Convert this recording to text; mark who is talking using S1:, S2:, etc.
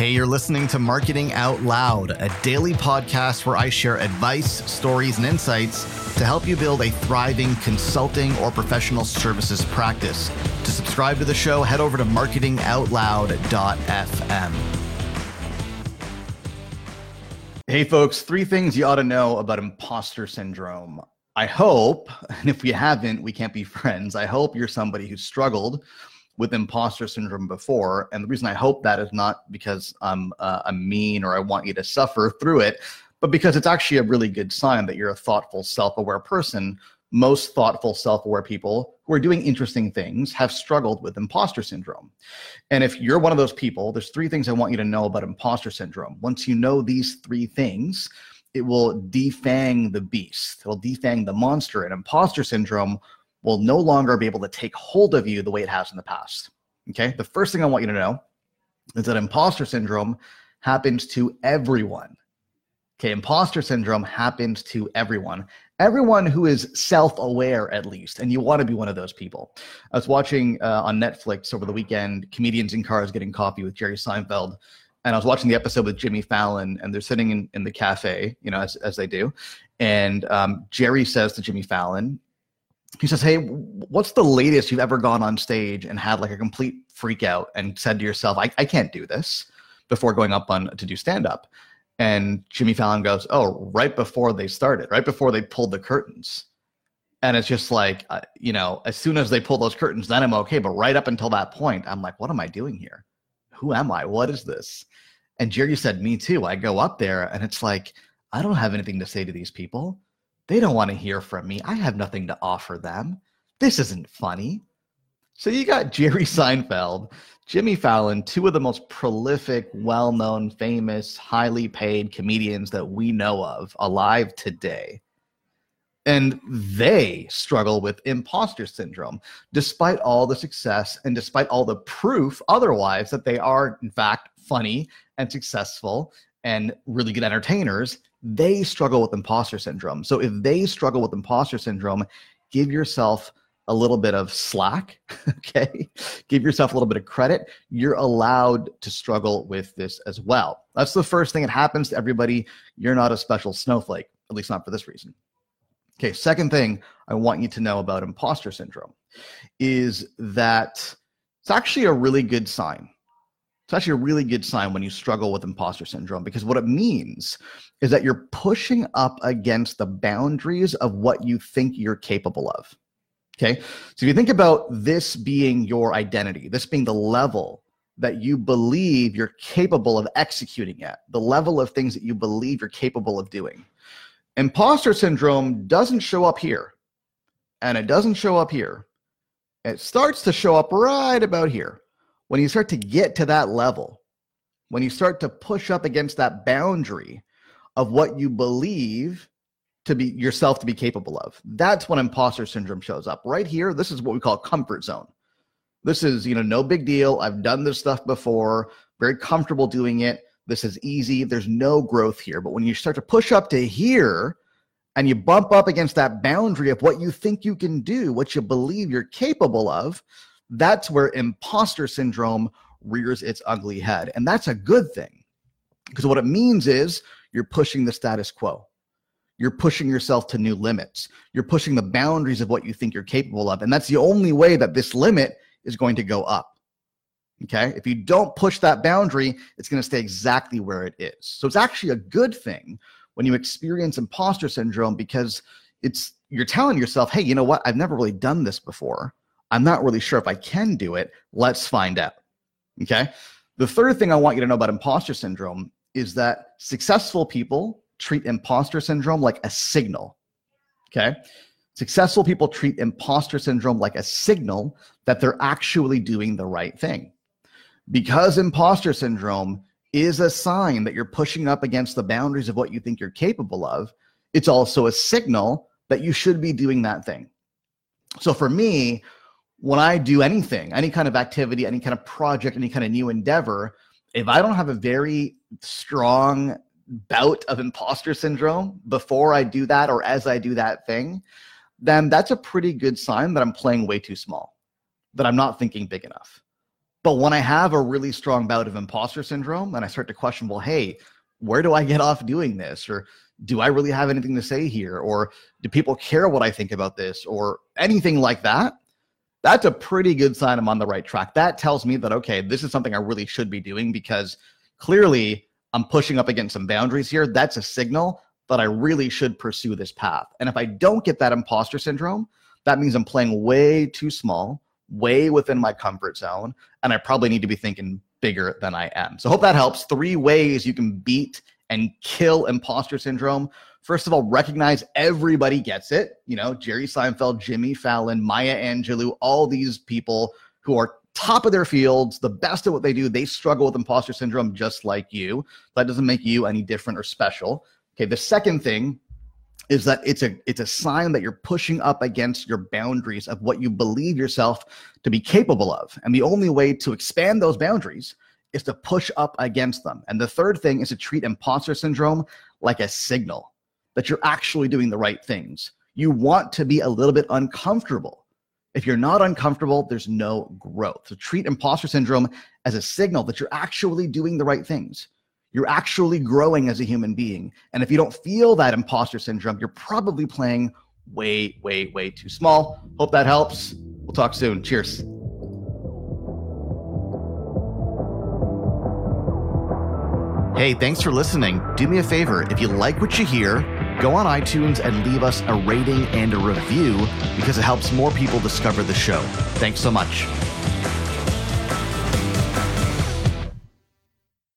S1: Hey, you're listening to Marketing Out Loud, a daily podcast where I share advice, stories, and insights to help you build a thriving consulting or professional services practice. To subscribe to the show, head over to marketingoutloud.fm. Hey, folks, three things you ought to know about imposter syndrome. I hope, and if we haven't, we can't be friends. I hope you're somebody who struggled with imposter syndrome before. And the reason I hope that is not because I'm, uh, I'm mean or I want you to suffer through it, but because it's actually a really good sign that you're a thoughtful, self aware person. Most thoughtful, self aware people who are doing interesting things have struggled with imposter syndrome. And if you're one of those people, there's three things I want you to know about imposter syndrome. Once you know these three things, it will defang the beast, it'll defang the monster. And imposter syndrome will no longer be able to take hold of you the way it has in the past. Okay. The first thing I want you to know is that imposter syndrome happens to everyone. Okay. Imposter syndrome happens to everyone. Everyone who is self aware, at least. And you want to be one of those people. I was watching uh, on Netflix over the weekend Comedians in Cars Getting Coffee with Jerry Seinfeld. And I was watching the episode with Jimmy Fallon, and they're sitting in, in the cafe, you know, as, as they do. And um, Jerry says to Jimmy Fallon, he says, Hey, what's the latest you've ever gone on stage and had like a complete freak out and said to yourself, I, I can't do this before going up on to do stand up? And Jimmy Fallon goes, Oh, right before they started, right before they pulled the curtains. And it's just like, uh, you know, as soon as they pull those curtains, then I'm okay. But right up until that point, I'm like, what am I doing here? Who am I? What is this? And Jerry said, Me too. I go up there and it's like, I don't have anything to say to these people they don't want to hear from me. I have nothing to offer them. This isn't funny. So you got Jerry Seinfeld, Jimmy Fallon, two of the most prolific, well known, famous, highly paid comedians that we know of alive today. And they struggle with imposter syndrome, despite all the success and despite all the proof otherwise that they are, in fact, funny and successful and really good entertainers they struggle with imposter syndrome. So if they struggle with imposter syndrome, give yourself a little bit of slack, okay? Give yourself a little bit of credit. You're allowed to struggle with this as well. That's the first thing that happens to everybody. You're not a special snowflake, at least not for this reason. Okay, second thing I want you to know about imposter syndrome is that it's actually a really good sign it's actually a really good sign when you struggle with imposter syndrome because what it means is that you're pushing up against the boundaries of what you think you're capable of. Okay. So if you think about this being your identity, this being the level that you believe you're capable of executing at, the level of things that you believe you're capable of doing. Imposter syndrome doesn't show up here and it doesn't show up here. It starts to show up right about here when you start to get to that level, when you start to push up against that boundary of what you believe to be yourself to be capable of, that's when imposter syndrome shows up. Right here, this is what we call comfort zone. This is, you know, no big deal. I've done this stuff before, very comfortable doing it. This is easy. There's no growth here. But when you start to push up to here, and you bump up against that boundary of what you think you can do, what you believe you're capable of, that's where imposter syndrome rears its ugly head. And that's a good thing because what it means is you're pushing the status quo. You're pushing yourself to new limits. You're pushing the boundaries of what you think you're capable of. And that's the only way that this limit is going to go up. Okay. If you don't push that boundary, it's going to stay exactly where it is. So it's actually a good thing when you experience imposter syndrome because it's you're telling yourself, hey, you know what? I've never really done this before. I'm not really sure if I can do it. Let's find out. Okay. The third thing I want you to know about imposter syndrome is that successful people treat imposter syndrome like a signal. Okay. Successful people treat imposter syndrome like a signal that they're actually doing the right thing. Because imposter syndrome is a sign that you're pushing up against the boundaries of what you think you're capable of, it's also a signal that you should be doing that thing. So for me, when I do anything, any kind of activity, any kind of project, any kind of new endeavor, if I don't have a very strong bout of imposter syndrome before I do that or as I do that thing, then that's a pretty good sign that I'm playing way too small, that I'm not thinking big enough. But when I have a really strong bout of imposter syndrome and I start to question, well, hey, where do I get off doing this? Or do I really have anything to say here? Or do people care what I think about this? Or anything like that? That's a pretty good sign I'm on the right track. That tells me that, okay, this is something I really should be doing because clearly I'm pushing up against some boundaries here. That's a signal that I really should pursue this path. And if I don't get that imposter syndrome, that means I'm playing way too small, way within my comfort zone, and I probably need to be thinking bigger than I am. So, hope that helps. Three ways you can beat and kill imposter syndrome. First of all, recognize everybody gets it. You know, Jerry Seinfeld, Jimmy Fallon, Maya Angelou, all these people who are top of their fields, the best at what they do, they struggle with imposter syndrome just like you. That doesn't make you any different or special. Okay, the second thing is that it's a it's a sign that you're pushing up against your boundaries of what you believe yourself to be capable of. And the only way to expand those boundaries is to push up against them. And the third thing is to treat imposter syndrome like a signal that you're actually doing the right things. You want to be a little bit uncomfortable. If you're not uncomfortable, there's no growth. So treat imposter syndrome as a signal that you're actually doing the right things. You're actually growing as a human being. And if you don't feel that imposter syndrome, you're probably playing way, way, way too small. Hope that helps. We'll talk soon. Cheers. Hey, thanks for listening. Do me a favor if you like what you hear, go on iTunes and leave us a rating and a review because it helps more people discover the show. Thanks so much.